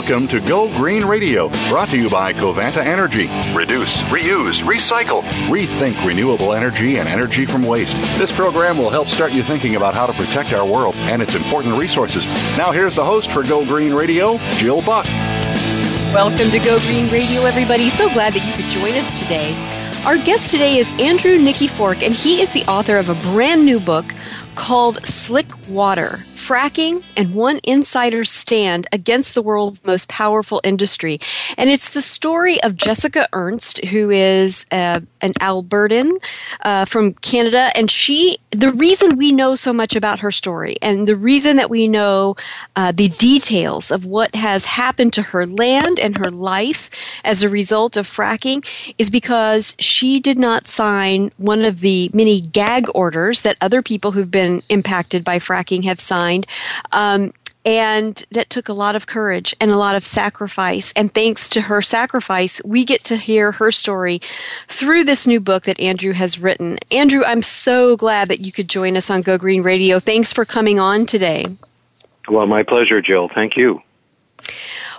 Welcome to Go Green Radio, brought to you by Covanta Energy. Reduce, reuse, recycle, rethink renewable energy and energy from waste. This program will help start you thinking about how to protect our world and its important resources. Now, here's the host for Go Green Radio, Jill Buck. Welcome to Go Green Radio, everybody. So glad that you could join us today. Our guest today is Andrew Nikiforuk, and he is the author of a brand new book called Slick Water fracking and one insider's stand against the world's most powerful industry. And it's the story of Jessica Ernst, who is uh, an Albertan uh, from Canada. And she, the reason we know so much about her story and the reason that we know uh, the details of what has happened to her land and her life as a result of fracking is because she did not sign one of the many gag orders that other people who've been impacted by fracking have signed. Um, and that took a lot of courage and a lot of sacrifice. And thanks to her sacrifice, we get to hear her story through this new book that Andrew has written. Andrew, I'm so glad that you could join us on Go Green Radio. Thanks for coming on today. Well, my pleasure, Jill. Thank you.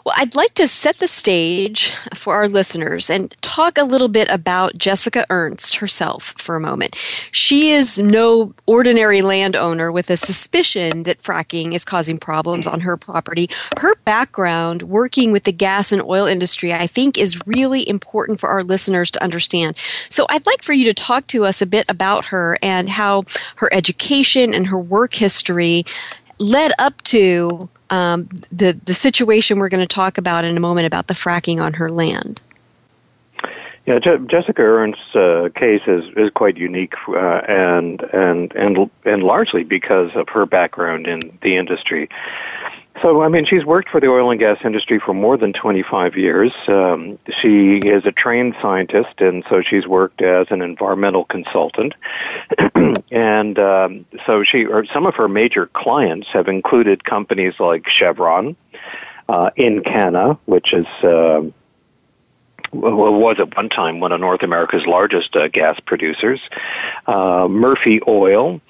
Well, I'd like to set the stage for our listeners and talk a little bit about Jessica Ernst herself for a moment. She is no ordinary landowner with a suspicion that fracking is causing problems on her property. Her background working with the gas and oil industry, I think, is really important for our listeners to understand. So I'd like for you to talk to us a bit about her and how her education and her work history led up to um, the the situation we're going to talk about in a moment about the fracking on her land. Yeah, Je- Jessica Ernst's uh, case is, is quite unique, uh, and and and and largely because of her background in the industry. So, I mean, she's worked for the oil and gas industry for more than 25 years. Um, she is a trained scientist, and so she's worked as an environmental consultant. and um, so, she or some of her major clients have included companies like Chevron, uh, Encana, which is uh, was at one time one of North America's largest uh, gas producers, uh, Murphy Oil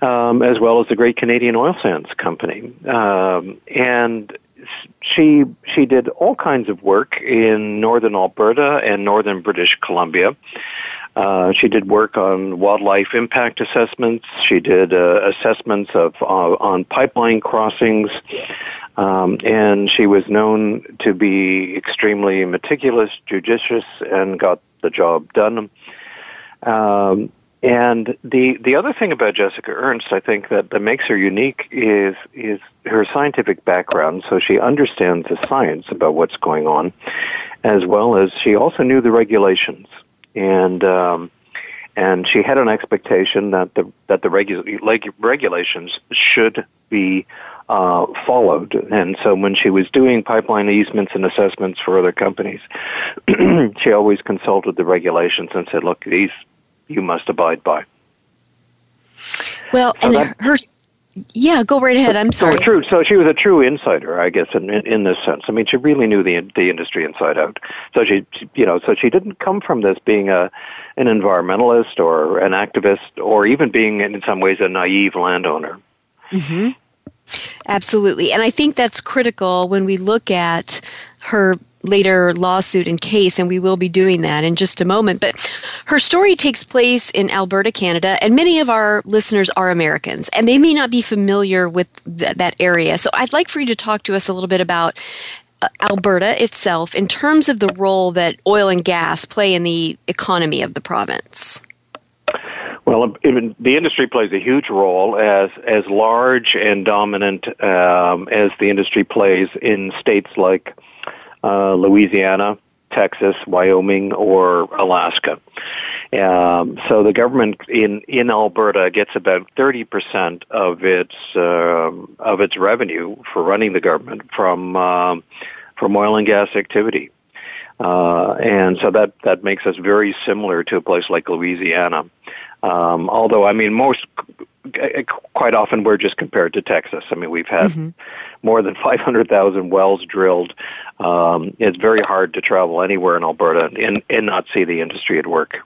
um, as well as the Great Canadian Oil Sands Company. Um, and she she did all kinds of work in northern Alberta and northern British Columbia. Uh, she did work on wildlife impact assessments. She did uh, assessments of uh, on pipeline crossings, um, and she was known to be extremely meticulous, judicious, and got the job done. Um, and the the other thing about Jessica Ernst, I think that, that makes her unique is is her scientific background. So she understands the science about what's going on, as well as she also knew the regulations, and um, and she had an expectation that the that the regu- regulations should be uh, followed. And so when she was doing pipeline easements and assessments for other companies, she always consulted the regulations and said, "Look, these you must abide by. Well, so and that, her, yeah, go right ahead. I'm sorry. So true. So she was a true insider, I guess, in, in, in this sense. I mean, she really knew the the industry inside out. So she, you know, so she didn't come from this being a an environmentalist or an activist, or even being in some ways a naive landowner. Mm-hmm. Absolutely, and I think that's critical when we look at her later lawsuit and case, and we will be doing that in just a moment. But her story takes place in Alberta, Canada, and many of our listeners are Americans, and they may not be familiar with th- that area. So I'd like for you to talk to us a little bit about uh, Alberta itself in terms of the role that oil and gas play in the economy of the province. Well, the industry plays a huge role as as large and dominant um, as the industry plays in states like uh, Louisiana, Texas, Wyoming, or Alaska. Um, so the government in in Alberta gets about thirty percent of its uh, of its revenue for running the government from um, from oil and gas activity, uh, and so that that makes us very similar to a place like Louisiana. Um, although, I mean, most quite often we're just compared to Texas. I mean, we've had mm-hmm. more than 500,000 wells drilled. Um, it's very hard to travel anywhere in Alberta and, and not see the industry at work.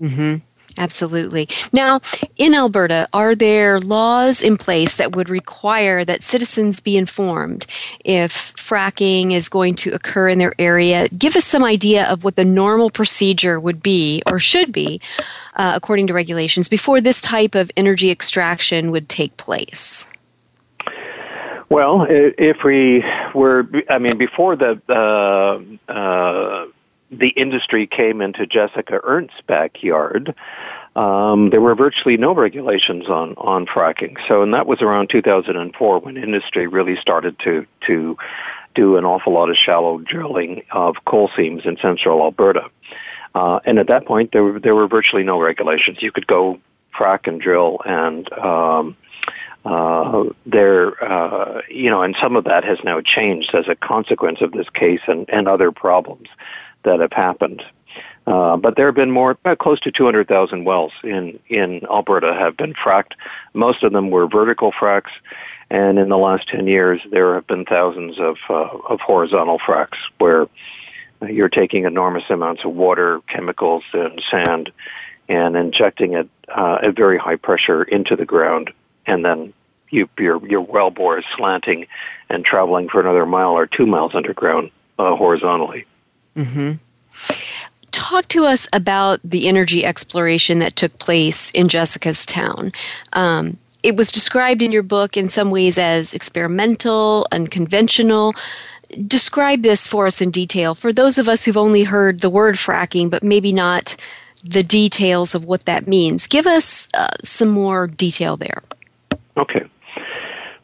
Mm-hmm. Absolutely. Now, in Alberta, are there laws in place that would require that citizens be informed if fracking is going to occur in their area? Give us some idea of what the normal procedure would be or should be, uh, according to regulations, before this type of energy extraction would take place. Well, if we were, I mean, before the uh, uh, the industry came into Jessica Ernst's backyard, um, there were virtually no regulations on on fracking. So, and that was around 2004 when industry really started to to do an awful lot of shallow drilling of coal seams in central Alberta. Uh, and at that point, there were there were virtually no regulations. You could go frack and drill, and um, uh, there, uh, you know, and some of that has now changed as a consequence of this case and, and other problems that have happened. Uh, but there have been more, uh, close to 200,000 wells in, in Alberta have been fracked. Most of them were vertical fracks, and in the last 10 years, there have been thousands of, uh, of horizontal fracks where you're taking enormous amounts of water, chemicals, and sand and injecting it uh, at very high pressure into the ground, and then you, your, your well bore is slanting and traveling for another mile or two miles underground uh, horizontally. Mm-hmm. Talk to us about the energy exploration that took place in Jessica's town. Um, it was described in your book in some ways as experimental, unconventional. Describe this for us in detail for those of us who've only heard the word fracking, but maybe not the details of what that means. Give us uh, some more detail there. Okay.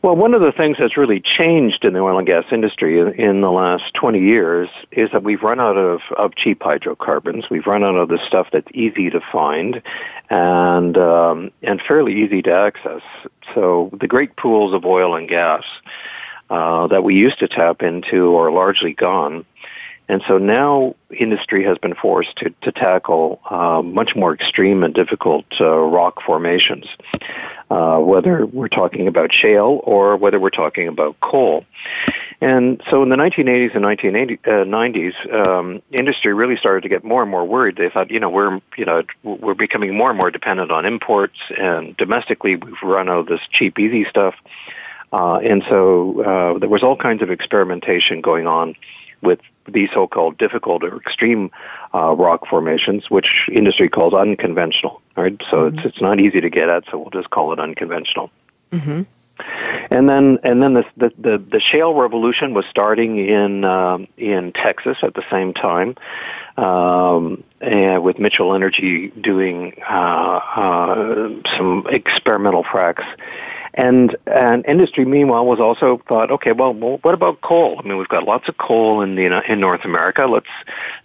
Well, one of the things that's really changed in the oil and gas industry in, the last 20 years is that we've run out of, of cheap hydrocarbons. We've run out of the stuff that's easy to find and, um, and fairly easy to access. So the great pools of oil and gas uh, that we used to tap into are largely gone. And so now industry has been forced to, to tackle uh, much more extreme and difficult uh, rock formations, uh, whether we're talking about shale or whether we're talking about coal. And so in the 1980s and 1990s, uh, um, industry really started to get more and more worried. They thought, you know, we're, you know, we're becoming more and more dependent on imports, and domestically we've run out of this cheap, easy stuff. Uh, and so uh, there was all kinds of experimentation going on with these so-called difficult or extreme uh, rock formations, which industry calls unconventional. Right, so mm-hmm. it's it's not easy to get at, so we'll just call it unconventional. Mm-hmm. And then and then the, the the, the shale revolution was starting in um, in Texas at the same time, um, and with Mitchell Energy doing uh, uh, some experimental fracks and and industry, meanwhile, was also thought, okay, well, well, what about coal? I mean, we've got lots of coal in the in North America. Let's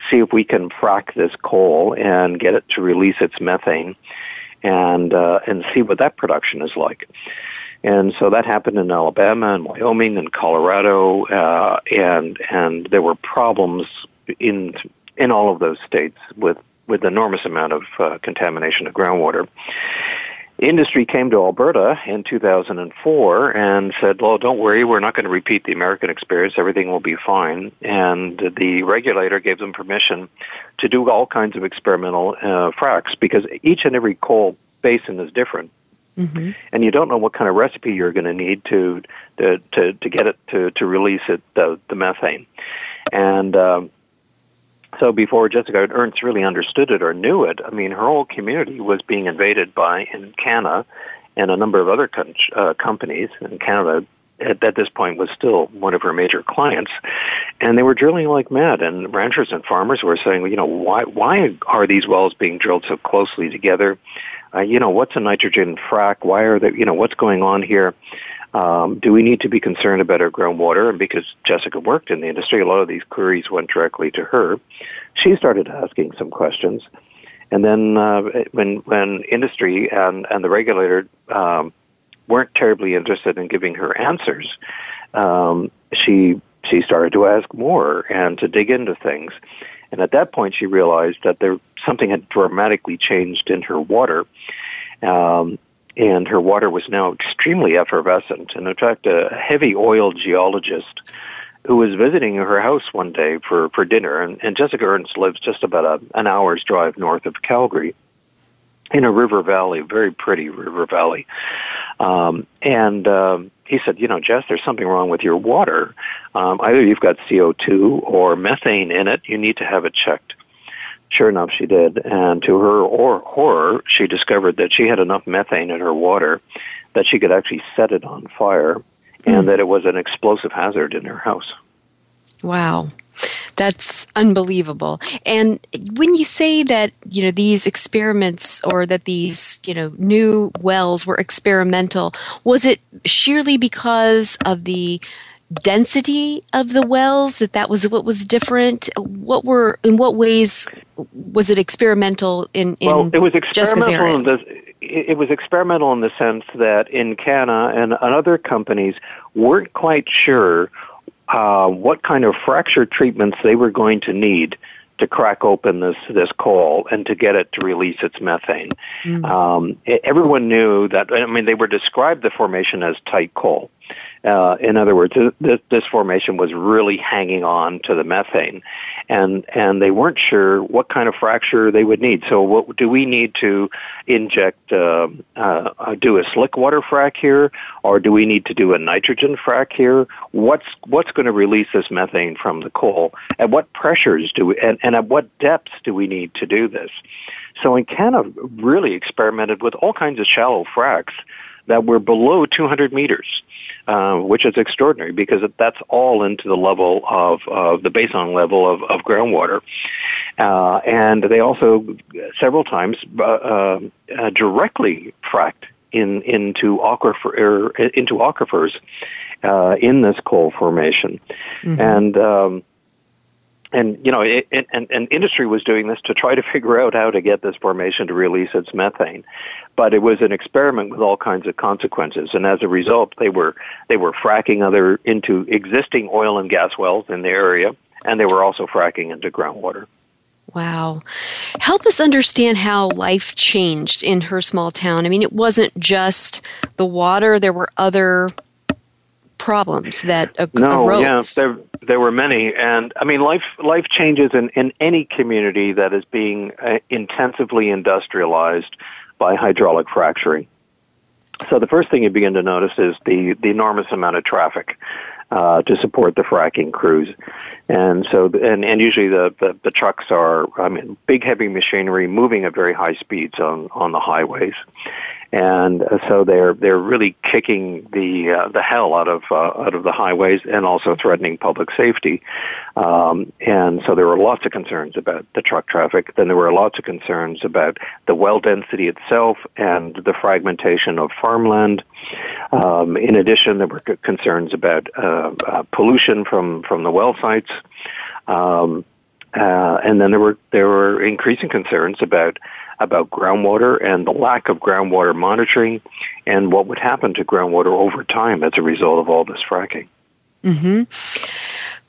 see if we can frack this coal and get it to release its methane, and uh, and see what that production is like. And so that happened in Alabama and Wyoming and Colorado, uh, and and there were problems in in all of those states with with enormous amount of uh, contamination of groundwater industry came to Alberta in 2004 and said, well, don't worry, we're not going to repeat the American experience. Everything will be fine. And the regulator gave them permission to do all kinds of experimental uh, fracks because each and every coal basin is different. Mm-hmm. And you don't know what kind of recipe you're going to need to, to, to, to get it to, to release it, the, the methane. And, um, so before Jessica Ernst really understood it or knew it, I mean, her whole community was being invaded by Encana and a number of other com- uh, companies. Encana, at, at this point, was still one of her major clients, and they were drilling like mad. And ranchers and farmers were saying, you know, why why are these wells being drilled so closely together? Uh, you know, what's a nitrogen frac? Why are they? You know, what's going on here? Um, do we need to be concerned about our groundwater? And because Jessica worked in the industry, a lot of these queries went directly to her. She started asking some questions. And then uh, when when industry and and the regulator um, weren't terribly interested in giving her answers, um, she she started to ask more and to dig into things. And at that point, she realized that there something had dramatically changed in her water, um, and her water was now extremely effervescent. And in fact, a heavy oil geologist who was visiting her house one day for, for dinner, and, and Jessica Ernst lives just about a, an hour's drive north of Calgary in a river valley, very pretty river valley. Um, and um, he said, you know, Jess, there's something wrong with your water. Um, either you've got CO2 or methane in it. You need to have it checked. Sure enough, she did. And to her or- horror, she discovered that she had enough methane in her water that she could actually set it on fire and mm. that it was an explosive hazard in her house. Wow. That's unbelievable. And when you say that, you know, these experiments or that these, you know, new wells were experimental, was it sheerly because of the density of the wells that that was what was different what were in what ways was it experimental in, in well it was experimental in the, it was experimental in the sense that Encana and other companies weren't quite sure uh, what kind of fracture treatments they were going to need to crack open this this coal and to get it to release its methane. Mm. Um, everyone knew that. I mean, they were described the formation as tight coal. Uh, in other words, this, this formation was really hanging on to the methane, and and they weren't sure what kind of fracture they would need. So, what do we need to inject? Uh, uh, do a slick water frac here, or do we need to do a nitrogen frac here? What's what's going to release this methane from the coal? At what pressures do we, and, and at what depths do we need to do this? So, Encana, really experimented with all kinds of shallow fracs that were below 200 meters, uh, which is extraordinary because that's all into the level of, of the basin level of, of groundwater. Uh, and they also several times uh, uh, directly fracked in into aquifer er, into aquifers uh, in this coal formation, mm-hmm. and. Um, and you know, it, it, and, and industry was doing this to try to figure out how to get this formation to release its methane but it was an experiment with all kinds of consequences. And as a result, they were they were fracking other into existing oil and gas wells in the area, and they were also fracking into groundwater. Wow. Help us understand how life changed in her small town. I mean, it wasn't just the water, there were other problems that no, arose. Yeah, there, there were many. And I mean, life, life changes in, in any community that is being uh, intensively industrialized by hydraulic fracturing. So the first thing you begin to notice is the, the enormous amount of traffic uh, to support the fracking crews, and so and, and usually the, the, the trucks are I mean big heavy machinery moving at very high speeds on on the highways, and uh, so they're they're really kicking the uh, the hell out of uh, out of the highways and also threatening public safety. Um, and so there were lots of concerns about the truck traffic. Then there were lots of concerns about the well density itself and the fragmentation of farmland. Um, in addition, there were concerns about uh, uh, pollution from from the well sites. Um, uh, and then there were there were increasing concerns about about groundwater and the lack of groundwater monitoring and what would happen to groundwater over time as a result of all this fracking. Mm-hmm.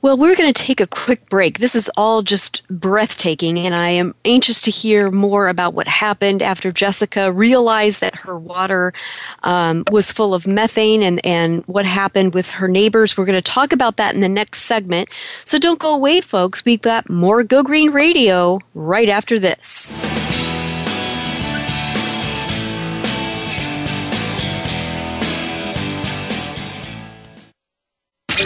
Well, we're going to take a quick break. This is all just breathtaking, and I am anxious to hear more about what happened after Jessica realized that her water um, was full of methane and, and what happened with her neighbors. We're going to talk about that in the next segment. So don't go away, folks. We've got more Go Green Radio right after this.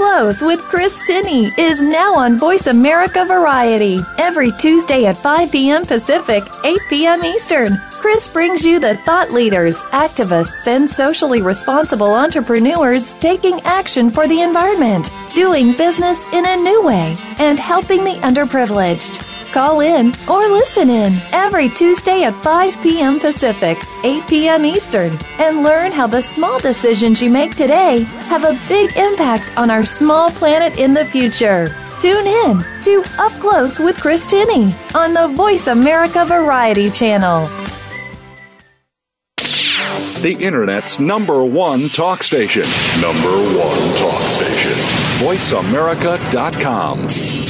Close with Chris Tinney is now on Voice America Variety every Tuesday at 5 p.m. Pacific, 8 p.m. Eastern. Chris brings you the thought leaders, activists, and socially responsible entrepreneurs taking action for the environment, doing business in a new way, and helping the underprivileged. Call in or listen in every Tuesday at 5 p.m. Pacific, 8 p.m. Eastern, and learn how the small decisions you make today have a big impact on our small planet in the future. Tune in to Up Close with Chris Tinney on the Voice America Variety Channel. The Internet's number one talk station. Number one talk station. VoiceAmerica.com.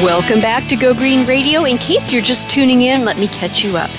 Welcome back to Go Green Radio. In case you're just tuning in, let me catch you up.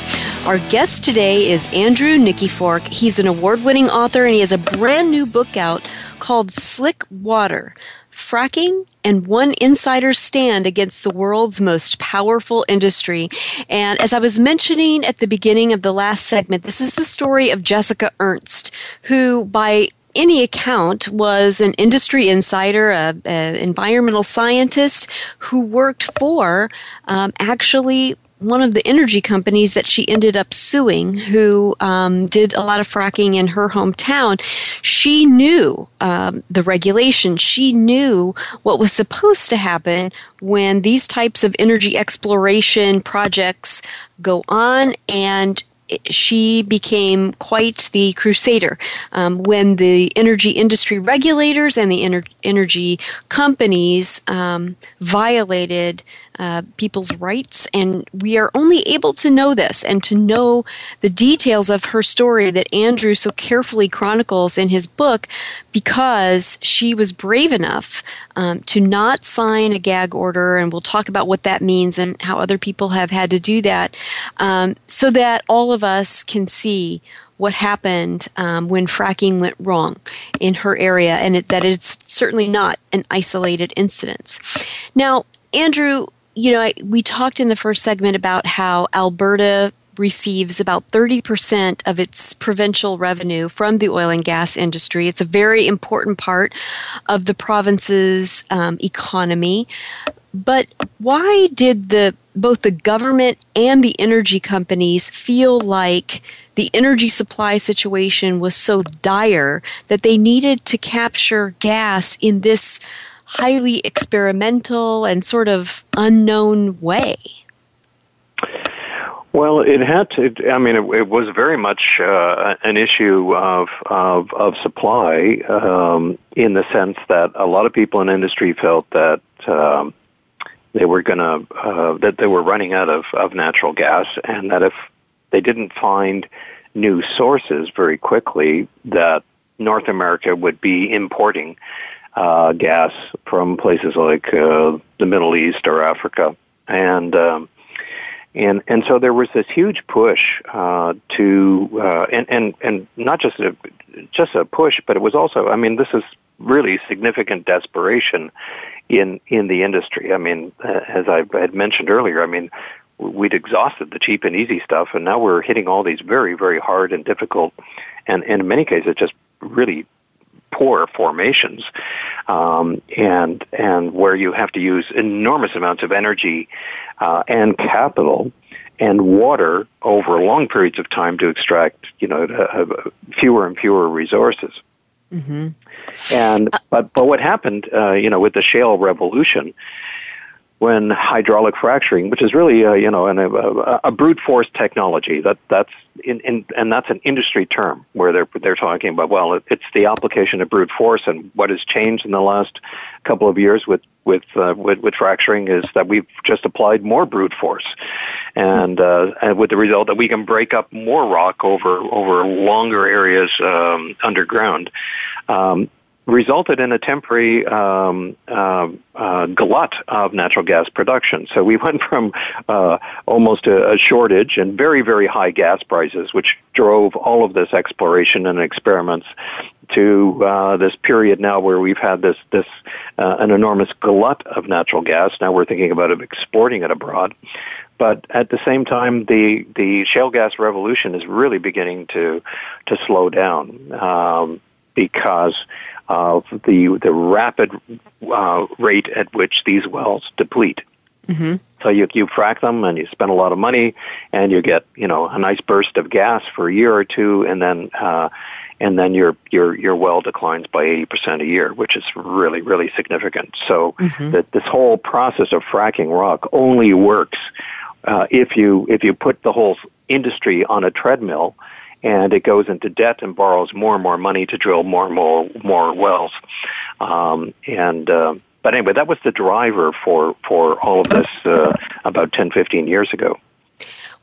Our guest today is Andrew Nikiforuk. He's an award winning author and he has a brand new book out called Slick Water Fracking and One Insider's Stand Against the World's Most Powerful Industry. And as I was mentioning at the beginning of the last segment, this is the story of Jessica Ernst, who, by any account, was an industry insider, an environmental scientist who worked for um, actually one of the energy companies that she ended up suing, who um, did a lot of fracking in her hometown, she knew um, the regulation. She knew what was supposed to happen when these types of energy exploration projects go on, and she became quite the crusader um, when the energy industry regulators and the ener- energy companies um, violated uh, people's rights. And we are only able to know this and to know the details of her story that Andrew so carefully chronicles in his book because she was brave enough um, to not sign a gag order. And we'll talk about what that means and how other people have had to do that um, so that all of us can see what happened um, when fracking went wrong in her area and it, that it's certainly not an isolated incident. Now, Andrew, you know, I, we talked in the first segment about how Alberta receives about 30% of its provincial revenue from the oil and gas industry. It's a very important part of the province's um, economy. But why did the both the government and the energy companies feel like the energy supply situation was so dire that they needed to capture gas in this highly experimental and sort of unknown way? Well, it had to. I mean, it, it was very much uh, an issue of of, of supply, um, in the sense that a lot of people in industry felt that um, they were going to uh, that they were running out of, of natural gas, and that if they didn't find new sources very quickly, that North America would be importing uh, gas from places like uh, the Middle East or Africa, and um, and and so there was this huge push uh, to uh, and and and not just a just a push, but it was also I mean this is really significant desperation in in the industry. I mean, uh, as I had mentioned earlier, I mean we'd exhausted the cheap and easy stuff, and now we're hitting all these very very hard and difficult, and, and in many cases just really poor formations, um, and and where you have to use enormous amounts of energy uh, and capital and water over long periods of time to extract, you know, uh, fewer and fewer resources. Mm-hmm. And but but what happened, uh, you know, with the shale revolution, when hydraulic fracturing, which is really uh, you know an, a, a, brute force technology, that that's in, in, and that's an industry term where they're they're talking about well, it, it's the application of brute force, and what has changed in the last couple of years with with uh, with, with fracturing is that we've just applied more brute force, and uh, and with the result that we can break up more rock over over longer areas um, underground. Um, resulted in a temporary um, uh, uh, glut of natural gas production. So we went from uh, almost a, a, shortage and very, very high gas prices, which drove all of this exploration and experiments, to uh, this period now where we've had this this uh, an enormous glut of natural gas. Now we're thinking about exporting it abroad. But at the same time, the, the shale gas revolution is really beginning to to slow down um, because of the the rapid uh, rate at which these wells deplete. Mm-hmm. So you you frack them and you spend a lot of money and you get you know a nice burst of gas for a year or two and then uh, and then your your your well declines by eighty percent a year, which is really really significant. So mm-hmm. that this whole process of fracking rock only works uh, if you if you put the whole industry on a treadmill and it goes into debt and borrows more and more money to drill more and more more wells. Um, and uh, but anyway, that was the driver for for all of this uh, about 10, 15 years ago.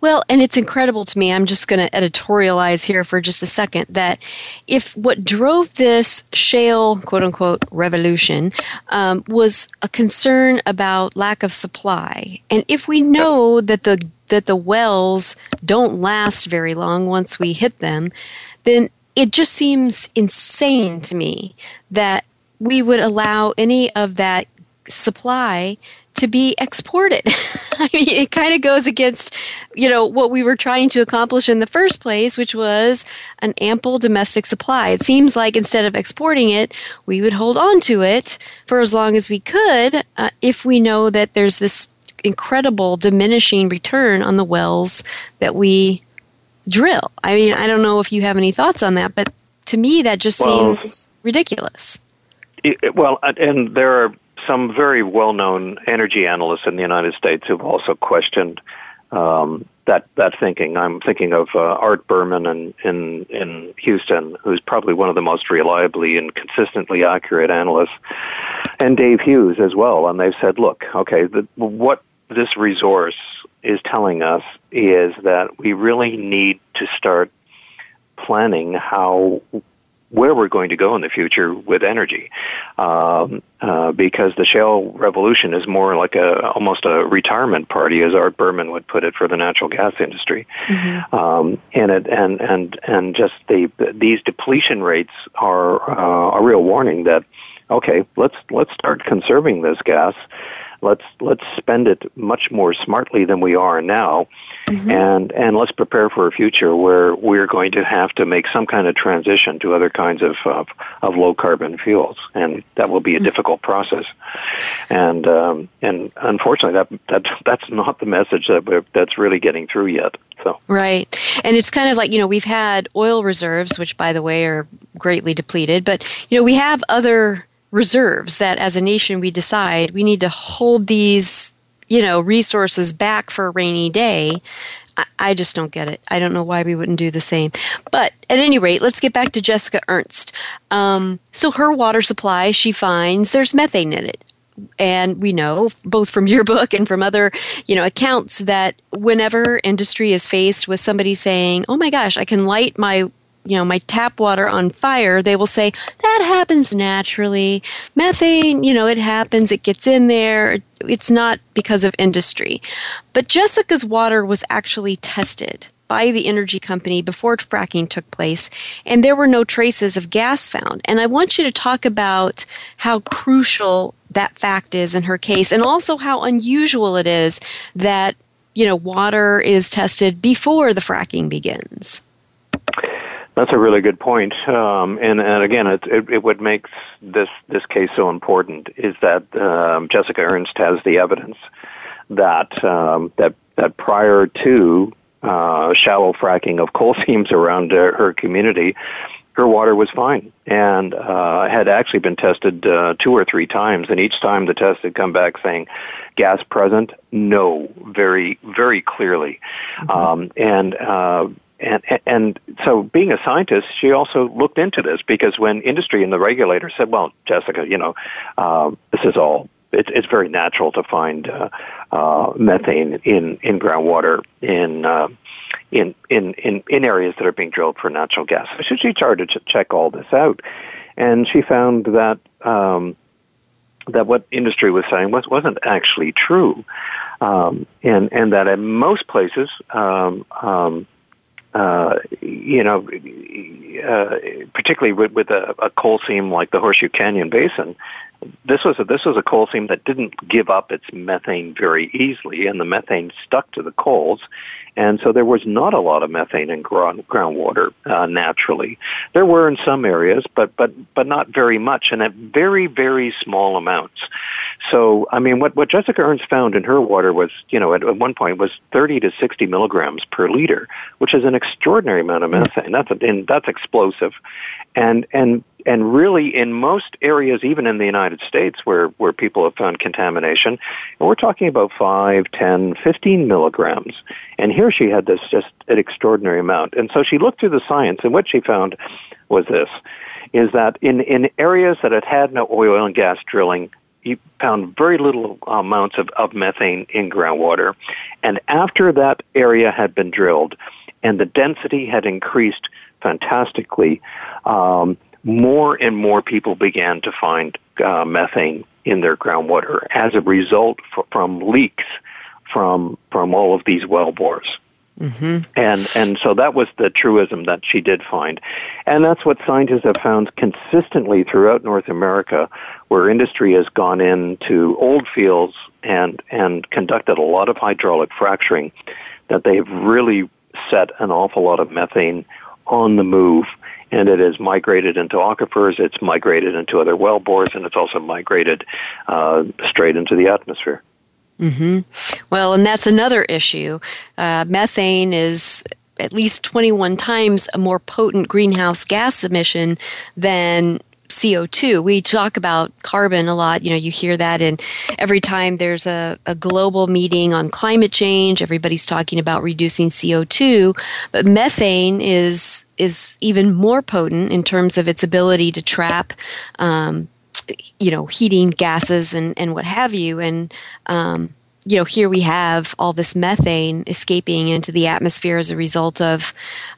Well, and it's incredible to me. I'm just going to editorialize here for just a second that if what drove this shale, quote unquote, revolution um, was a concern about lack of supply, and if we know that the that the wells don't last very long once we hit them, then it just seems insane to me that we would allow any of that supply to be exported. I mean, it kind of goes against, you know, what we were trying to accomplish in the first place, which was an ample domestic supply. It seems like instead of exporting it, we would hold on to it for as long as we could uh, if we know that there's this incredible diminishing return on the wells that we drill. I mean, I don't know if you have any thoughts on that, but to me, that just well, seems ridiculous. It, well, and there are some very well-known energy analysts in the United States who've also questioned um, that that thinking. I'm thinking of uh, Art Berman in, in in Houston, who's probably one of the most reliably and consistently accurate analysts, and Dave Hughes as well. And they've said, look, okay, the, what this resource is telling us is that we really need to start planning how where we're going to go in the future with energy, um, uh, because the shale revolution is more like a almost a retirement party, as Art Berman would put it, for the natural gas industry, mm-hmm. um, and it and and and just the these depletion rates are uh, a real warning that okay, let's let's start conserving this gas let's let's spend it much more smartly than we are now. Mm-hmm. and and let's prepare for a future where we're going to have to make some kind of transition to other kinds of of, of low carbon fuels. And that will be a mm-hmm. difficult process. And um, and unfortunately that that that's not the message that that's really getting through yet. So. Right. And it's kind of like you know we've had oil reserves which by the way are greatly depleted. But you know we have other reserves that as a nation we decide we need to hold these you know resources back for a rainy day I, just don't get it. I don't know why we wouldn't do the same. But at any rate, let's get back to Jessica Ernst. Um, so her water supply, she finds there's methane in it and we know both from your book and from other you know accounts that whenever industry is faced with somebody saying oh my gosh i can light my you know my tap water on fire they will say that happens naturally methane you know it happens it gets in there it's not because of industry but jessica's water was actually tested by the energy company before fracking took place, and there were no traces of gas found. And I want you to talk about how crucial that fact is in her case, and also how unusual it is that you know water is tested before the fracking begins. That's a really good point. Um, and, and again, it, it, it, what makes this, this case so important is that um, Jessica Ernst has the evidence that, um, that, that prior to uh, shallow fracking of coal seams around uh, her community, her water was fine and uh, had actually been tested uh, two or three times, and each time the test had come back saying gas present, no, very very clearly, mm-hmm. um, and. Uh, and, and so being a scientist, she also looked into this because when industry and the regulator said, well, Jessica, you know, uh, this is all it's, it's very natural to find uh, uh, methane in, in groundwater in, uh, in, in, in, in areas that are being drilled for natural gas. So she started to check all this out, and she found that um, that what industry was saying was, wasn't actually true, um, and and that in most places, um, um, uh, you know, uh, particularly with, with a, a coal seam like the Horseshoe Canyon Basin, this was a, this was a coal seam that didn't give up its methane very easily, and the methane stuck to the coals, and so there was not a lot of methane in ground, groundwater uh, naturally. There were in some areas, but but but not very much, and at very very small amounts. So I mean, what what Jessica Ernst found in her water was, you know, at, at one point was 30 to 60 milligrams per liter, which is an extraordinary amount of methane. That's a, and that's explosive, and and and really in most areas, even in the United States where, where people have found contamination, and we're talking about 5, 10, 15 milligrams. And here she had this just an extraordinary amount. And so she looked through the science, and what she found was this, is that in, in areas that had had no oil and gas drilling, you found very little amounts of, of methane in groundwater. And after that area had been drilled, and the density had increased fantastically, um, more and more people began to find uh, methane in their groundwater as a result f- from leaks from from all of these well bores. Mm-hmm. And and so that was the truism that she did find, and that's what scientists have found consistently throughout North America, where industry has gone into old fields and and conducted a lot of hydraulic fracturing, that they've really set an awful lot of methane on the move and it has migrated into aquifers, it's migrated into other well bores, and it's also migrated uh, straight into the atmosphere. Mm-hmm. Well, and that's another issue. Uh, methane is at least 21 times a more potent greenhouse gas emission than CO2. We talk about carbon a lot. You know, you hear that, and every time there's a, a global meeting on climate change, everybody's talking about reducing CO2. But methane is is even more potent in terms of its ability to trap. Um, you know, heating gases and, and what have you. And um, you know, here we have all this methane escaping into the atmosphere as a result of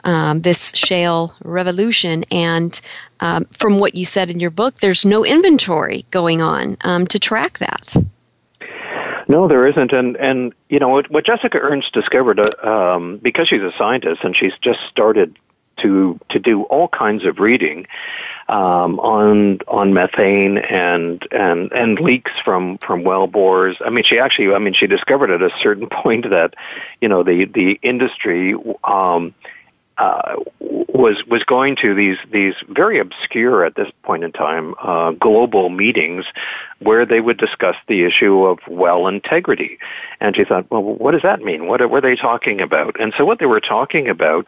um, this shale revolution. And um, from what you said in your book, there's no inventory going on um, to track that. No, there isn't, and and you know what, what Jessica Ernst discovered uh, um, because she's a scientist and she's just started to to do all kinds of reading um, on on methane and and and leaks from from well bores. I mean, she actually, I mean, she discovered at a certain point that you know the the industry. Um, uh, was was going to these these very obscure at this point in time uh, global meetings where they would discuss the issue of well integrity, and she thought, well, what does that mean? What were they talking about? And so what they were talking about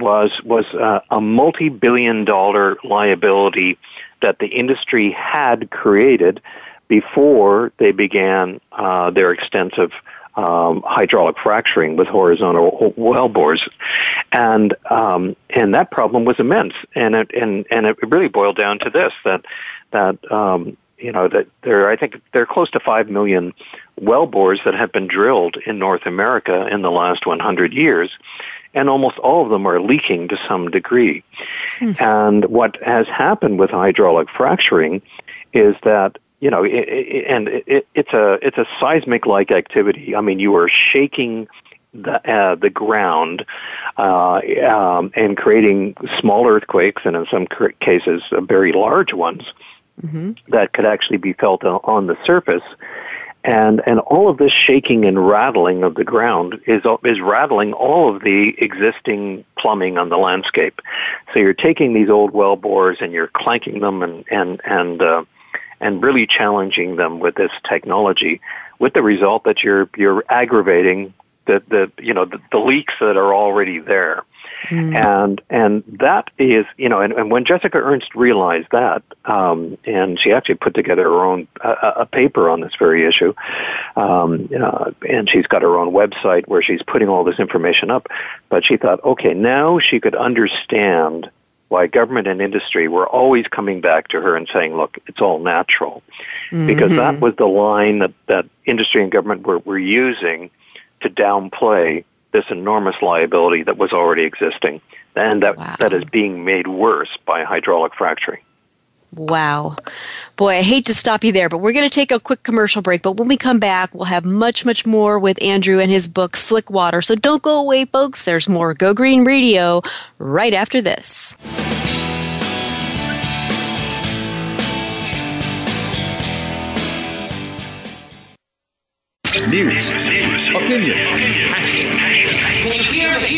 was was uh, a multi-billion dollar liability that the industry had created before they began uh, their extensive um, hydraulic fracturing with horizontal well bores, and um, and that problem was immense, and it and and it really boiled down to this that that um, you know that there I think there are close to five million well bores that have been drilled in North America in the last 100 years, and almost all of them are leaking to some degree. Hmm. And what has happened with hydraulic fracturing is that you know, it, it, and it, it's a it's a seismic like activity. I mean, you are shaking the uh, the ground uh, um, and creating small earthquakes, and in some cases, uh, very large ones mm-hmm. that could actually be felt on the surface and and all of this shaking and rattling of the ground is is rattling all of the existing plumbing on the landscape. So you're taking these old well bores and you're clanking them and and and uh, and really challenging them with this technology, with the result that you're you're aggravating the, the you know the, the leaks that are already there. Mm. And and that is you know and, and when Jessica Ernst realized that um, and she actually put together her own uh, a paper on this very issue um, uh, and she's got her own website where she's putting all this information up but she thought okay now she could understand why government and industry were always coming back to her and saying, look, it's all natural. Mm-hmm. Because that was the line that, that industry and government were, were using to downplay this enormous liability that was already existing and that, wow. that is being made worse by hydraulic fracturing. Wow. Boy, I hate to stop you there, but we're going to take a quick commercial break. But when we come back, we'll have much, much more with Andrew and his book, Slick Water. So don't go away, folks. There's more Go Green Radio right after this. News, opinion,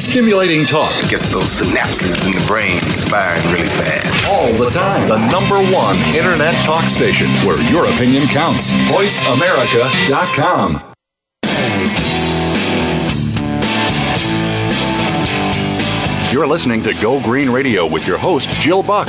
Stimulating talk gets those synapses in the brain firing really fast. All the time. The number one internet talk station where your opinion counts. VoiceAmerica.com. You're listening to Go Green Radio with your host, Jill Buck.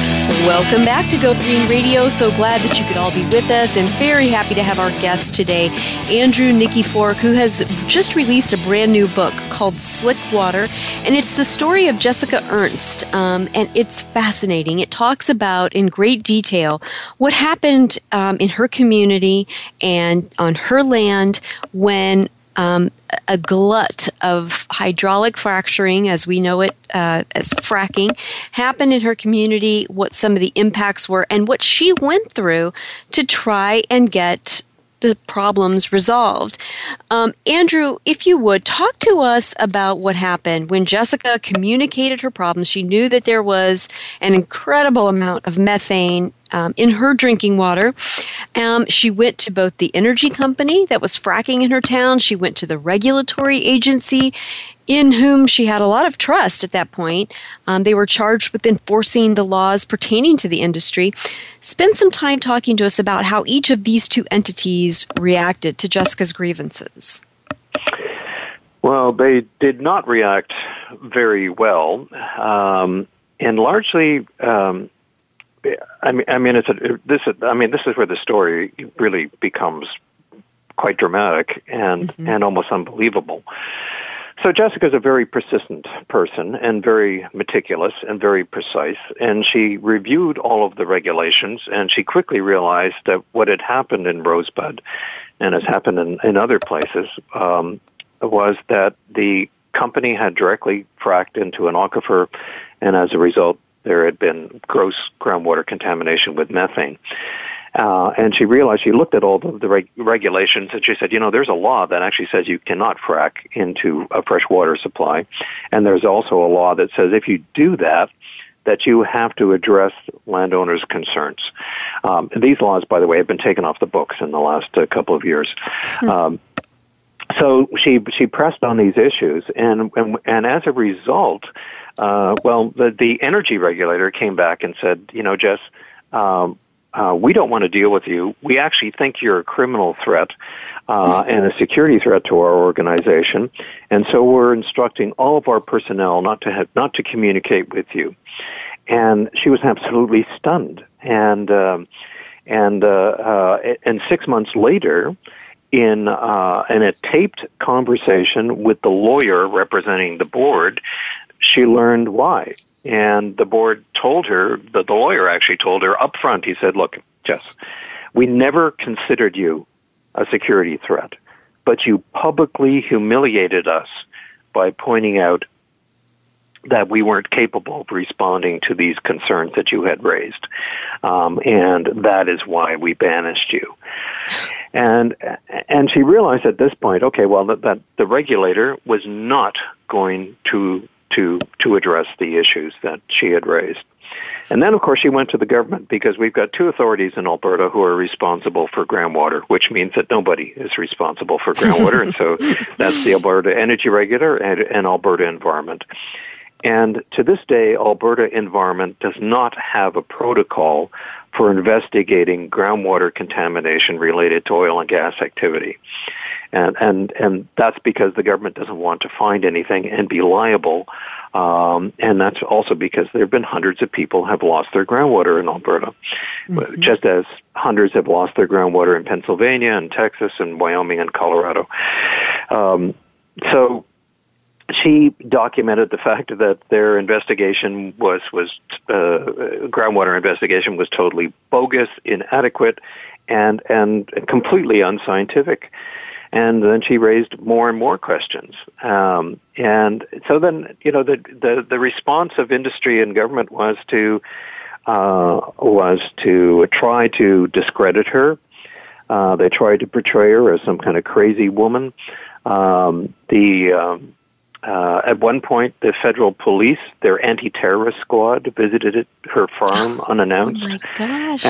Welcome back to Go Green Radio. So glad that you could all be with us and very happy to have our guest today, Andrew Nikiforuk, who has just released a brand new book called Slick Water. And it's the story of Jessica Ernst. Um, and it's fascinating. It talks about in great detail what happened um, in her community and on her land when um, a glut of hydraulic fracturing, as we know it uh, as fracking, happened in her community, what some of the impacts were, and what she went through to try and get the problems resolved. Um, Andrew, if you would, talk to us about what happened when Jessica communicated her problems. She knew that there was an incredible amount of methane um, in her drinking water. Um, she went to both the energy company that was fracking in her town, she went to the regulatory agency in whom she had a lot of trust at that point. Um, they were charged with enforcing the laws pertaining to the industry. Spend some time talking to us about how each of these two entities reacted to Jessica's grievances. Well, they did not react very well, um, and largely, um, I mean, I mean, it's a, this. Is, I mean, this is where the story really becomes quite dramatic and mm-hmm. and almost unbelievable. So Jessica's a very persistent person and very meticulous and very precise. And she reviewed all of the regulations and she quickly realized that what had happened in Rosebud and has happened in, in other places um, was that the company had directly fracked into an aquifer and as a result there had been gross groundwater contamination with methane. Uh, and she realized she looked at all the, the reg- regulations and she said, you know, there's a law that actually says you cannot frack into a fresh water supply, and there's also a law that says if you do that, that you have to address landowners' concerns. Um, these laws, by the way, have been taken off the books in the last uh, couple of years. Hmm. Um, so she she pressed on these issues, and and, and as a result, uh, well, the the energy regulator came back and said, you know, Jess, um, uh, we don't want to deal with you. We actually think you're a criminal threat uh, and a security threat to our organization, and so we're instructing all of our personnel not to have, not to communicate with you." And she was absolutely stunned, and um, and uh, uh, and six months later, in uh, in a taped conversation with the lawyer representing the board, she learned why. And the board told her, the, the lawyer actually told her up front, he said, look, Jess, we never considered you a security threat, but you publicly humiliated us by pointing out that we weren't capable of responding to these concerns that you had raised. Um, and that is why we banished you. And, and she realized at this point, okay, well, that, that the regulator was not going to to to address the issues that she had raised. And then, of course, she went to the government because we've got two authorities in Alberta who are responsible for groundwater, which means that nobody is responsible for groundwater. and so that's the Alberta Energy Regulator and, and Alberta Environment. And to this day, Alberta Environment does not have a protocol for investigating groundwater contamination related to oil and gas activity and and and that's because the government doesn't want to find anything and be liable. Um, and that's also because there have been hundreds of people have lost their groundwater in Alberta, mm-hmm. just as hundreds have lost their groundwater in Pennsylvania and Texas and Wyoming and Colorado. Um, so she documented the fact that their investigation was was uh, groundwater investigation was totally bogus, inadequate, and and completely unscientific. And then she raised more and more questions. Um, and so then, you know, the, the, the response of industry and government was to, uh, was to try to discredit her. Uh, they tried to portray her as some kind of crazy woman. Um, the, um, uh, at one point, the federal police, their anti-terrorist squad, visited her farm unannounced. Oh my gosh!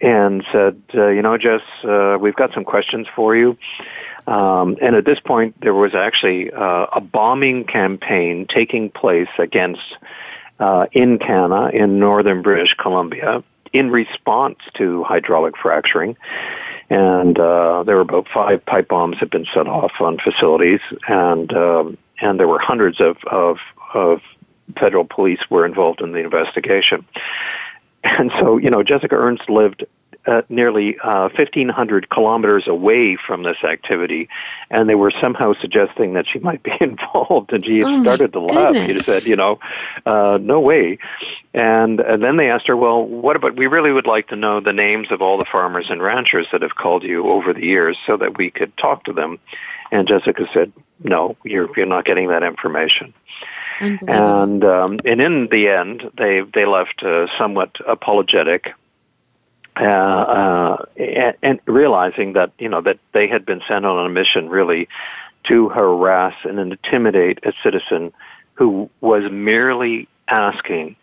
And said, uh, you know, Jess, uh, we've got some questions for you. Um, and at this point, there was actually uh, a bombing campaign taking place against uh, Canada, in northern British Columbia in response to hydraulic fracturing. And uh, there were about five pipe bombs had been set off on facilities, and um, and there were hundreds of, of of federal police were involved in the investigation. And so, you know, Jessica Ernst lived uh, nearly uh, 1,500 kilometers away from this activity, and they were somehow suggesting that she might be involved. And she oh started to laugh. She said, "You know, uh, no way." And, and then they asked her, "Well, what about? We really would like to know the names of all the farmers and ranchers that have called you over the years, so that we could talk to them." And Jessica said, "No, you're you're not getting that information." And um, and in the end, they they left uh, somewhat apologetic, uh, uh, and, and realizing that you know that they had been sent on a mission really to harass and intimidate a citizen who was merely asking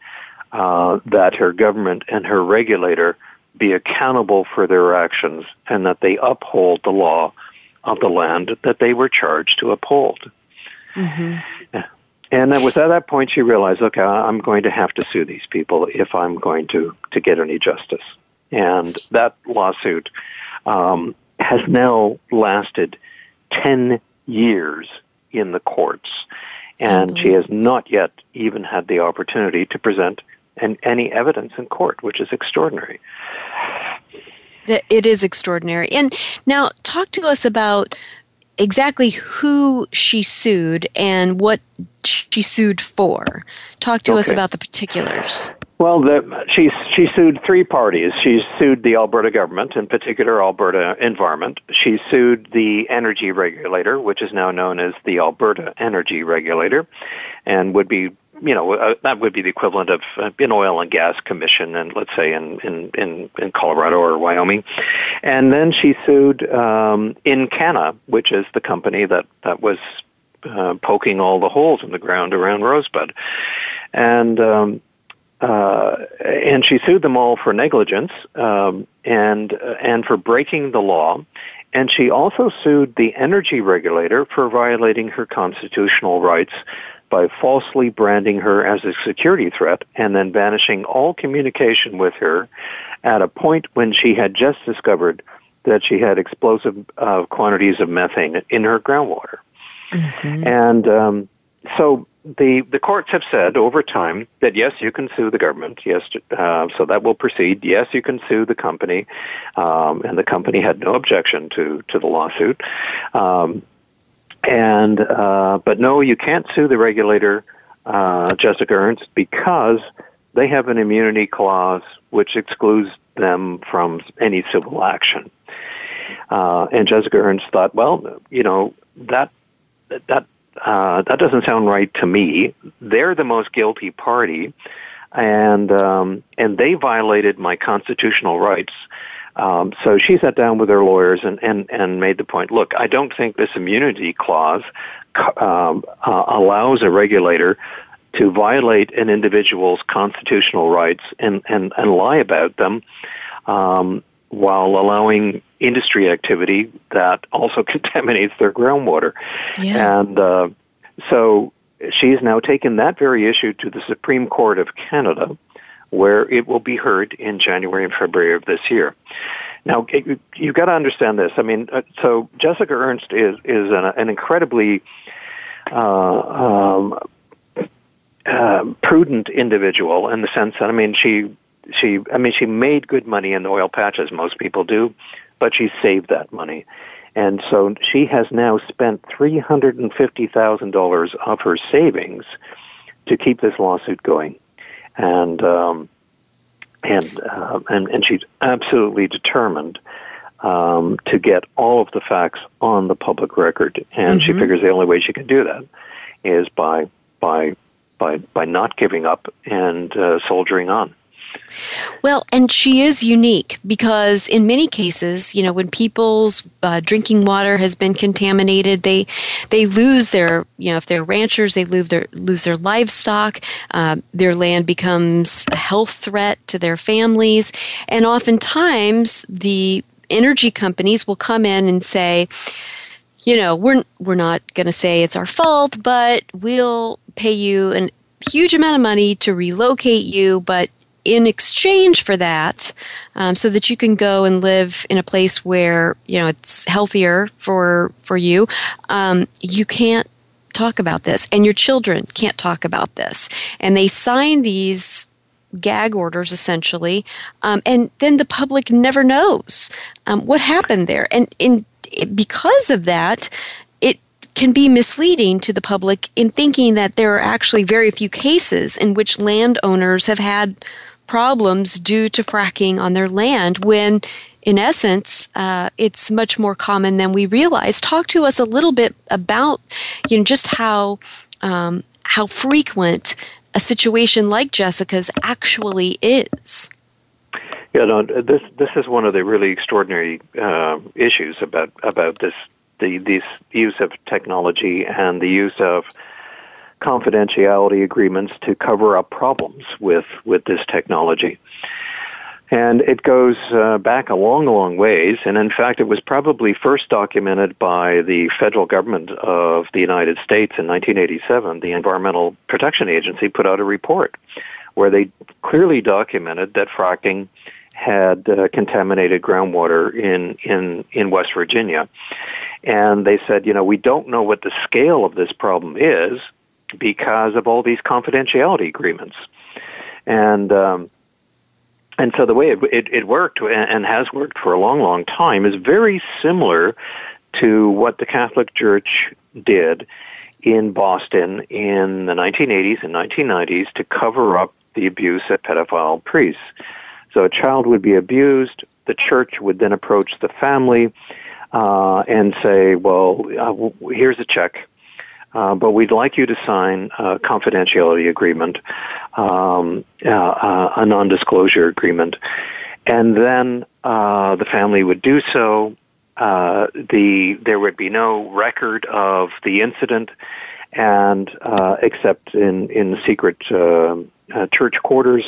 uh, that her government and her regulator be accountable for their actions and that they uphold the law of the land that they were charged to uphold. Mm-hmm. And then was at that point she realized, okay, I'm going to have to sue these people if I'm going to, to get any justice. And that lawsuit um, has now lasted 10 years in the courts. And she has not yet even had the opportunity to present an, any evidence in court, which is extraordinary. It is extraordinary. And now, talk to us about exactly who she sued and what she sued for. Talk to okay. us about the particulars. Well, the, she she sued three parties. She sued the Alberta government, in particular Alberta Environment. She sued the energy regulator, which is now known as the Alberta Energy Regulator, and would be you know uh, that would be the equivalent of uh, an oil and gas commission, and let's say in in in, in Colorado or Wyoming. And then she sued um, Encana, which is the company that that was uh, poking all the holes in the ground around Rosebud, and um, uh, and she sued them all for negligence um, and uh, and for breaking the law. And she also sued the energy regulator for violating her constitutional rights by falsely branding her as a security threat and then banishing all communication with her at a point when she had just discovered that she had explosive uh, quantities of methane in her groundwater. Mm-hmm. And um, so the the courts have said over time that yes, you can sue the government. Yes, uh, so that will proceed. Yes, you can sue the company, um, and the company had no objection to to the lawsuit. Um, and uh, but no, you can't sue the regulator, uh, Jessica Ernst, because they have an immunity clause which excludes them from any civil action. Uh, and Jessica Ernst thought, well, you know that that uh, that doesn't sound right to me. They're the most guilty party, and um, and they violated my constitutional rights. Um, so she sat down with her lawyers and, and, and made the point, look, I don't think this immunity clause um, uh, allows a regulator to violate an individual's constitutional rights and, and, and lie about them um, while allowing industry activity that also contaminates their groundwater. Yeah. And uh, so she's now taken that very issue to the Supreme Court of Canada, where it will be heard in January and February of this year. Now, you, have got to understand this. I mean, uh, so Jessica Ernst is is an, an incredibly uh, um, uh, prudent individual in the sense that I mean, she she I mean, she made good money in the oil patch as most people do, but she saved that money. And so she has now spent $350,000 of her savings to keep this lawsuit going. And, um, and, uh, and, and she's absolutely determined um, to get all of the facts on the public record. And mm-hmm. she figures the only way she can do that is by, by, by, by not giving up and uh, soldiering on. Well, and she is unique because in many cases, you know, when people's uh, drinking water has been contaminated, they they lose their, you know, if they're ranchers, they lose their lose their livestock. Uh, their land becomes a health threat to their families, and oftentimes the energy companies will come in and say, you know, we're we're not going to say it's our fault, but we'll pay you an huge amount of money to relocate you, but in exchange for that, um, so that you can go and live in a place where you know it's healthier for for you, um, you can't talk about this, and your children can't talk about this, and they sign these gag orders essentially, um, and then the public never knows um, what happened there, and in because of that, it can be misleading to the public in thinking that there are actually very few cases in which landowners have had problems due to fracking on their land when in essence, uh, it's much more common than we realize. Talk to us a little bit about, you know, just how um, how frequent a situation like Jessica's actually is. Yeah, no, this this is one of the really extraordinary uh, issues about about this the these use of technology and the use of confidentiality agreements to cover up problems with, with this technology. And it goes uh, back a long, long ways. And in fact, it was probably first documented by the federal government of the United States in 1987. The Environmental Protection Agency put out a report where they clearly documented that fracking had uh, contaminated groundwater in, in, in West Virginia. And they said, you know, we don't know what the scale of this problem is, because of all these confidentiality agreements. And um, and so the way it, it, it worked and has worked for a long, long time is very similar to what the Catholic Church did in Boston in the 1980s and 1990s to cover up the abuse of pedophile priests. So a child would be abused, the church would then approach the family uh, and say, well, uh, here's a check uh, but we'd like you to sign a confidentiality agreement, um, uh, uh, a non-disclosure agreement, and then uh, the family would do so. Uh, the there would be no record of the incident, and except in in secret church quarters,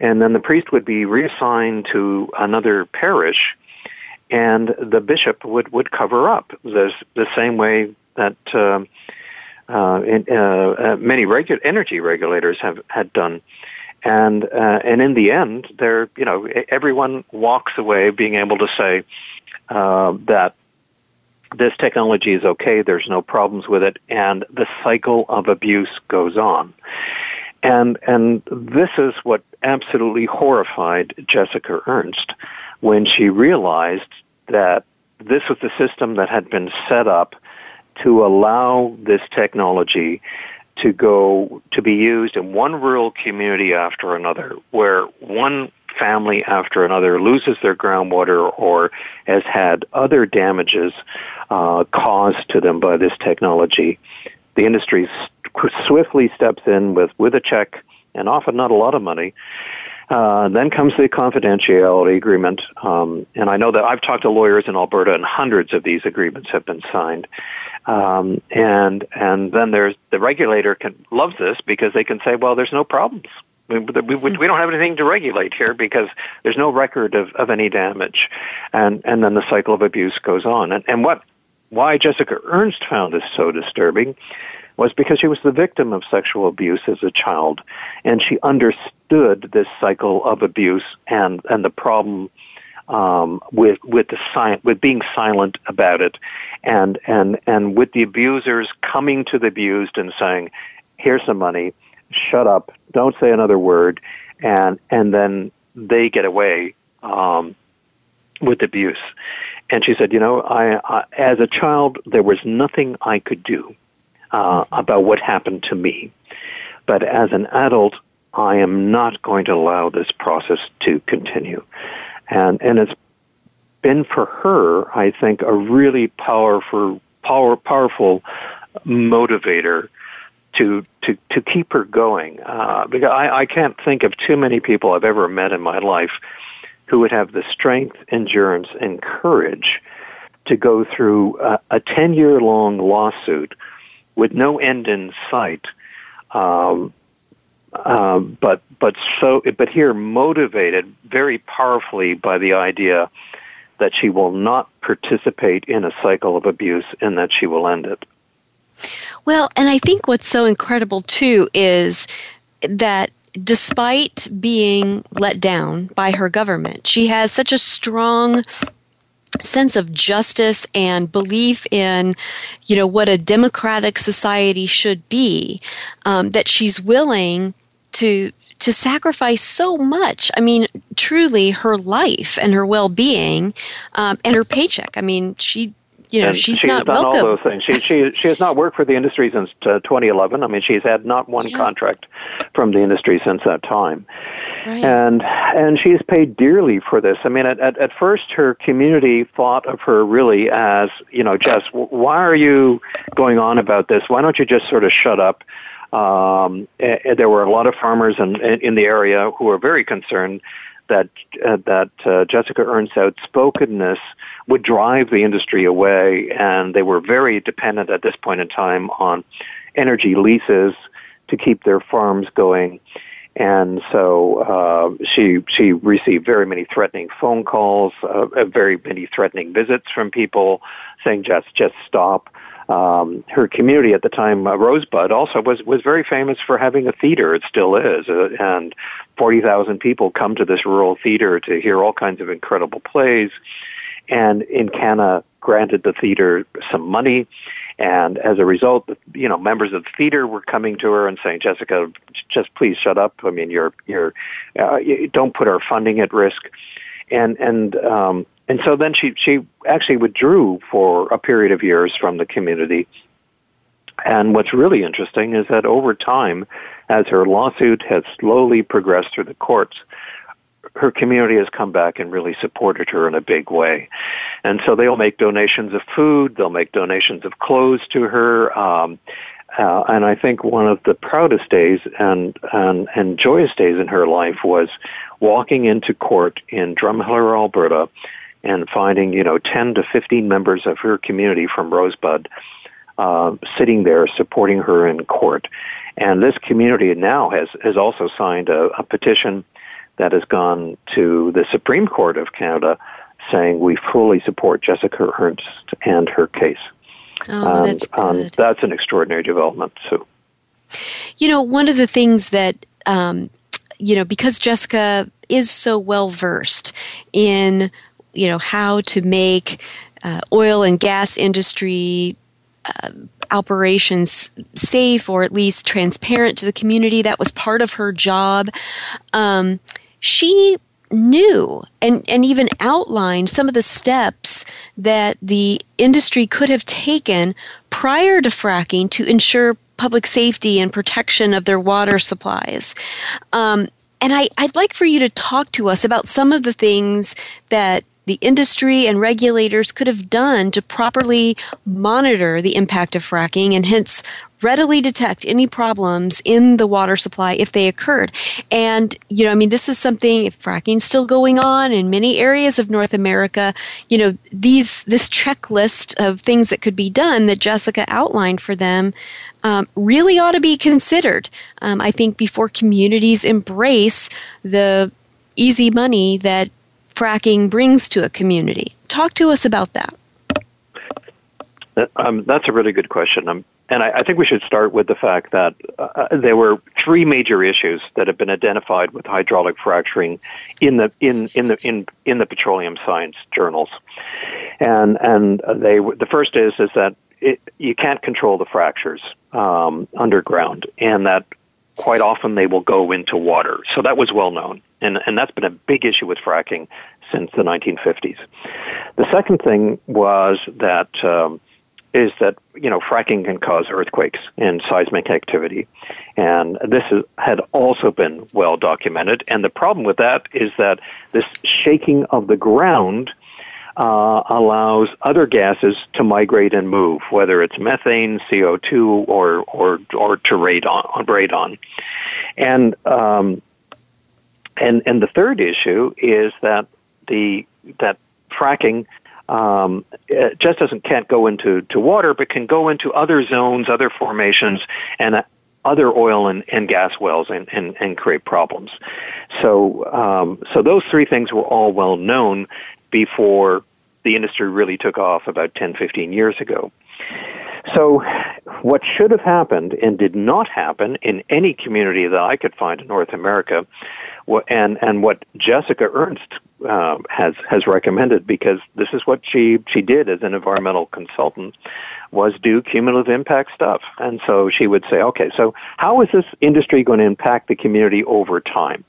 and then the priest would be reassigned to another parish, and the bishop would would cover up the the same way that. Uh, in, uh, uh, many regu- energy regulators have had done. And uh, and in the end, there you know everyone walks away being able to say uh, that this technology is okay. There's no problems with it, and the cycle of abuse goes on. And and this is what absolutely horrified Jessica Ernst when she realized that this was the system that had been set up to allow this technology to go to be used in one rural community after another where one family after another loses their groundwater or has had other damages uh, caused to them by this technology. The industry swiftly steps in with, with a check and often not a lot of money. Uh, then comes the confidentiality agreement, um, and I know that I've talked to lawyers in Alberta, and hundreds of these agreements have been signed. Um, and and then there's the regulator can loves this because they can say, well, there's no problems. We, we, we don't have anything to regulate here because there's no record of, of any damage, and and then the cycle of abuse goes on. And and what why Jessica Ernst found this so disturbing was because she was the victim of sexual abuse as a child, and she understood this cycle of abuse and and the problem um, with with the si- with being silent about it, and and and with the abusers coming to the abused and saying, "Here's some money, shut up, don't say another word," and and then they get away um, with abuse. And she said, "You know, I, I as a child there was nothing I could do." uh, about what happened to me. But as an adult, I am not going to allow this process to continue. And, and it's been for her, I think, a really powerful, power, powerful motivator to, to, to keep her going. Uh, because I, I can't think of too many people I've ever met in my life who would have the strength, endurance, and courage to go through a, a 10 year long lawsuit with no end in sight. Um, uh, but but so but here motivated very powerfully by the idea that she will not participate in a cycle of abuse and that she will end it. Well, and I think what's so incredible too is that despite being let down by her government, she has such a strong sense of justice and belief in you know what a democratic society should be um, that she's willing to to sacrifice so much i mean truly her life and her well-being um, and her paycheck i mean she you know, and she's she not has done welcome. all those things. She she she has not worked for the industry since uh, 2011. I mean, she's had not one Yeah. contract from the industry since that time, Right. and and she's paid dearly for this. I mean, at, at at first, her community thought of her really as you know, Jess, why are you going on about this? Why don't you just sort of shut up? Um, eh, eh, there were a lot of farmers in, in, the area who were very concerned that uh, that uh, Jessica Ernst's outspokenness would drive the industry away, and they were very dependent at this point in time on energy leases to keep their farms going. And so uh, she she received very many threatening phone calls, uh, very many threatening visits from people saying just just stop. Um, her community at the time, uh, Rosebud, also was was very famous for having a theater. It still is, uh, and forty thousand people come to this rural theater to hear all kinds of incredible plays. And Encana granted the theater some money, and as a result, you know, members of the theater were coming to her and saying, "Jessica, just please shut up. I mean, you're you're uh, you don't put our funding at risk." And and um, and so then she she actually withdrew for a period of years from the community. And what's really interesting is that over time, as her lawsuit has slowly progressed through the courts, her community has come back and really supported her in a big way. And so they'll make donations of food, they'll make donations of clothes to her. Um, uh, and I think one of the proudest days and, and, and joyous days in her life was walking into court in Drumheller, Alberta, and finding, you know, 10 to 15 members of her community from Rosebud uh, sitting there supporting her in court. And this community now has, has also signed a, a petition that has gone to the Supreme Court of Canada saying we fully support Jessica Ernst and her case. Oh, that's good. that's an extraordinary development. So, you know, one of the things that um, you know, because Jessica is so well versed in you know how to make uh, oil and gas industry uh, operations safe or at least transparent to the community. That was part of her job. Um, she knew and, and even outlined some of the steps that the industry could have taken prior to fracking to ensure public safety and protection of their water supplies. Um, and I, I'd like for you to talk to us about some of the things that the industry and regulators could have done to properly monitor the impact of fracking and hence readily detect any problems in the water supply if they occurred. And, you know, I mean, this is something, if fracking's still going on in many areas of North America, you know, these, this checklist of things that could be done that Jessica outlined for them um, really ought to be considered. Um, I think before communities embrace the easy money that fracking brings to a community. Talk to us about that. Um, that's a really good question. Um, and I, I, think we should start with the fact that uh, there were three major issues that have been identified with hydraulic fracturing in the in in the in in the petroleum science journals, and and they the first is is that it, you can't control the fractures um, underground, and that quite often they will go into water. So that was well known, and and that's been a big issue with fracking since the 1950s. The second thing was that. Um, is that you know fracking can cause earthquakes and seismic activity, and this is, had also been well documented. And the problem with that is that this shaking of the ground uh, allows other gases to migrate and move, whether it's methane, CO2, or or or to radon, radon. And um, and and the third issue is that the that fracking um, just doesn't can't go into to water, but can go into other zones, other formations, and uh, other oil and, and gas wells, and, and, and create problems. So um, so those three things were all well known before the industry really took off about 10, 15 years ago. So, what should have happened and did not happen in any community that I could find in North America and and what Jessica Ernst uh, has has recommended because this is what she she did as an environmental consultant was do cumulative impact stuff. And so she would say okay so how is this industry going to impact the community over time?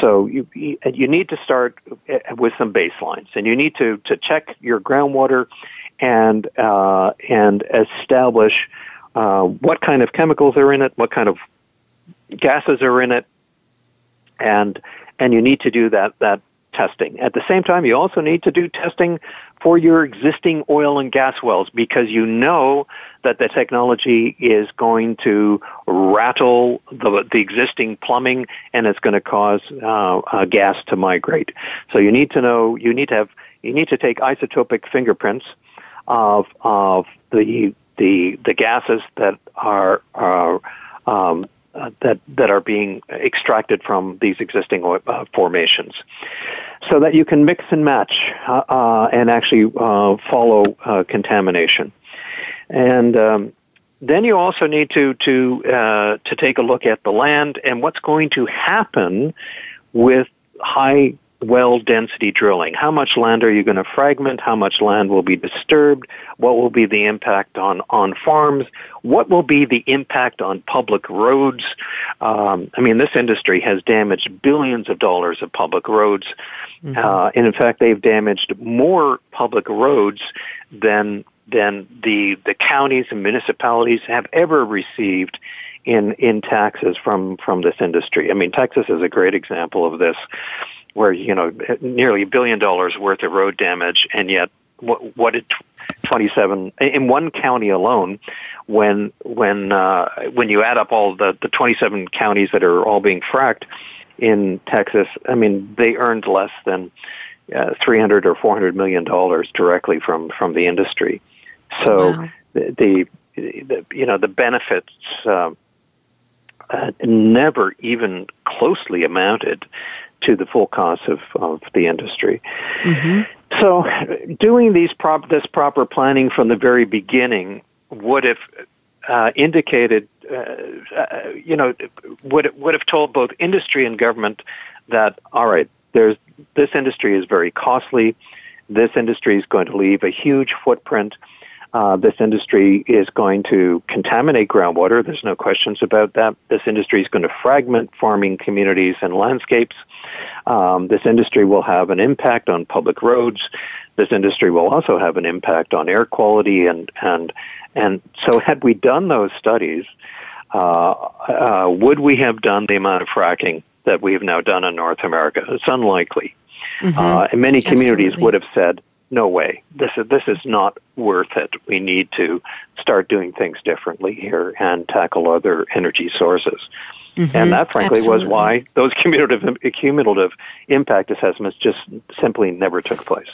So you you need to start uh, with some baselines and you need to to check your groundwater and uh, and establish uh, what kind of chemicals are in it what kind of gases are in it and and you need to do that that testing. At the same time, you also need to do testing for your existing oil and gas wells because you know that the technology is going to rattle the, the existing plumbing and it's going to cause uh, uh, gas to migrate. So you need to know, you need to have, you need to take isotopic fingerprints of, of the, the, the gases that are, are um, uh, that that are being extracted from these existing uh, formations, so that you can mix and match uh, uh and actually uh, follow uh, contamination. And um, then you also need to to to take a look at the land and what's going to happen with high well density drilling. How much land are you going to fragment? How much land will be disturbed? What will be the impact on, on farms? What will be the impact on public roads? Um, I mean, this industry has damaged billions of dollars of public roads. Mm-hmm. Uh, and in fact, they've damaged more public roads than than the the counties and municipalities have ever received in in taxes from from this industry. I mean, Texas is a great example of this where you know nearly a billion dollars worth of road damage, and yet what, what did 27 in one county alone when when uh, when you add up all the the 27 counties that are all being fracked in Texas, I mean they earned less than uh, 300 or 400 million dollars directly from from the industry. So wow. the, the, the you know the benefits. Uh, uh, never even closely amounted to the full cost of, of the industry. Mm-hmm. So, doing these prop, this proper planning from the very beginning would have uh, indicated, uh, uh, you know, would would have told both industry and government that all right, there's this industry is very costly. This industry is going to leave a huge footprint. Uh, this industry is going to contaminate groundwater. There's no questions about that. This industry is going to fragment farming communities and landscapes. Um, this industry will have an impact on public roads. This industry will also have an impact on air quality and and and so had we done those studies, uh, uh, would we have done the amount of fracking that we have now done in North America? It's unlikely. Mm-hmm. Uh, and many communities Absolutely. would have said, no way. This is this is not worth it. We need to start doing things differently here and tackle other energy sources. Mm-hmm. And that, frankly, Absolutely. was why those cumulative cumulative impact assessments just simply never took place.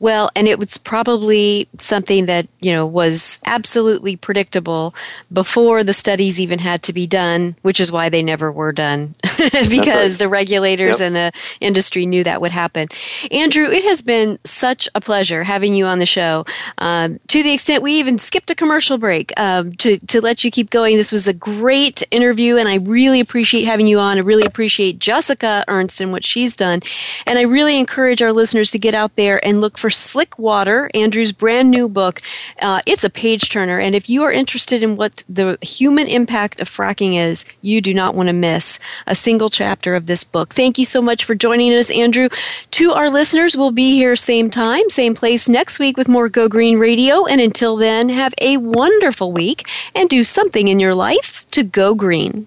Well, and it was probably something that, you know, was absolutely predictable before the studies even had to be done, which is why they never were done because right. the regulators Yep. and the industry knew that would happen. Andrew, it has been such a pleasure having you on the show um, to the extent we even skipped a commercial break um, to, to let you keep going. This was a great interview, and I really appreciate having you on. I really appreciate Jessica Ernst and what she's done. And I really encourage our listeners to get out there and look for Slick Water, Andrew's brand new book. Uh, it's a page turner, and if you are interested in what the human impact of fracking is, you do not want to miss a single chapter of this book. Thank you so much for joining us, Andrew. To our listeners, we'll be here same time, same place next week with more Go Green Radio. And until then, have a wonderful week and do something in your life to go green.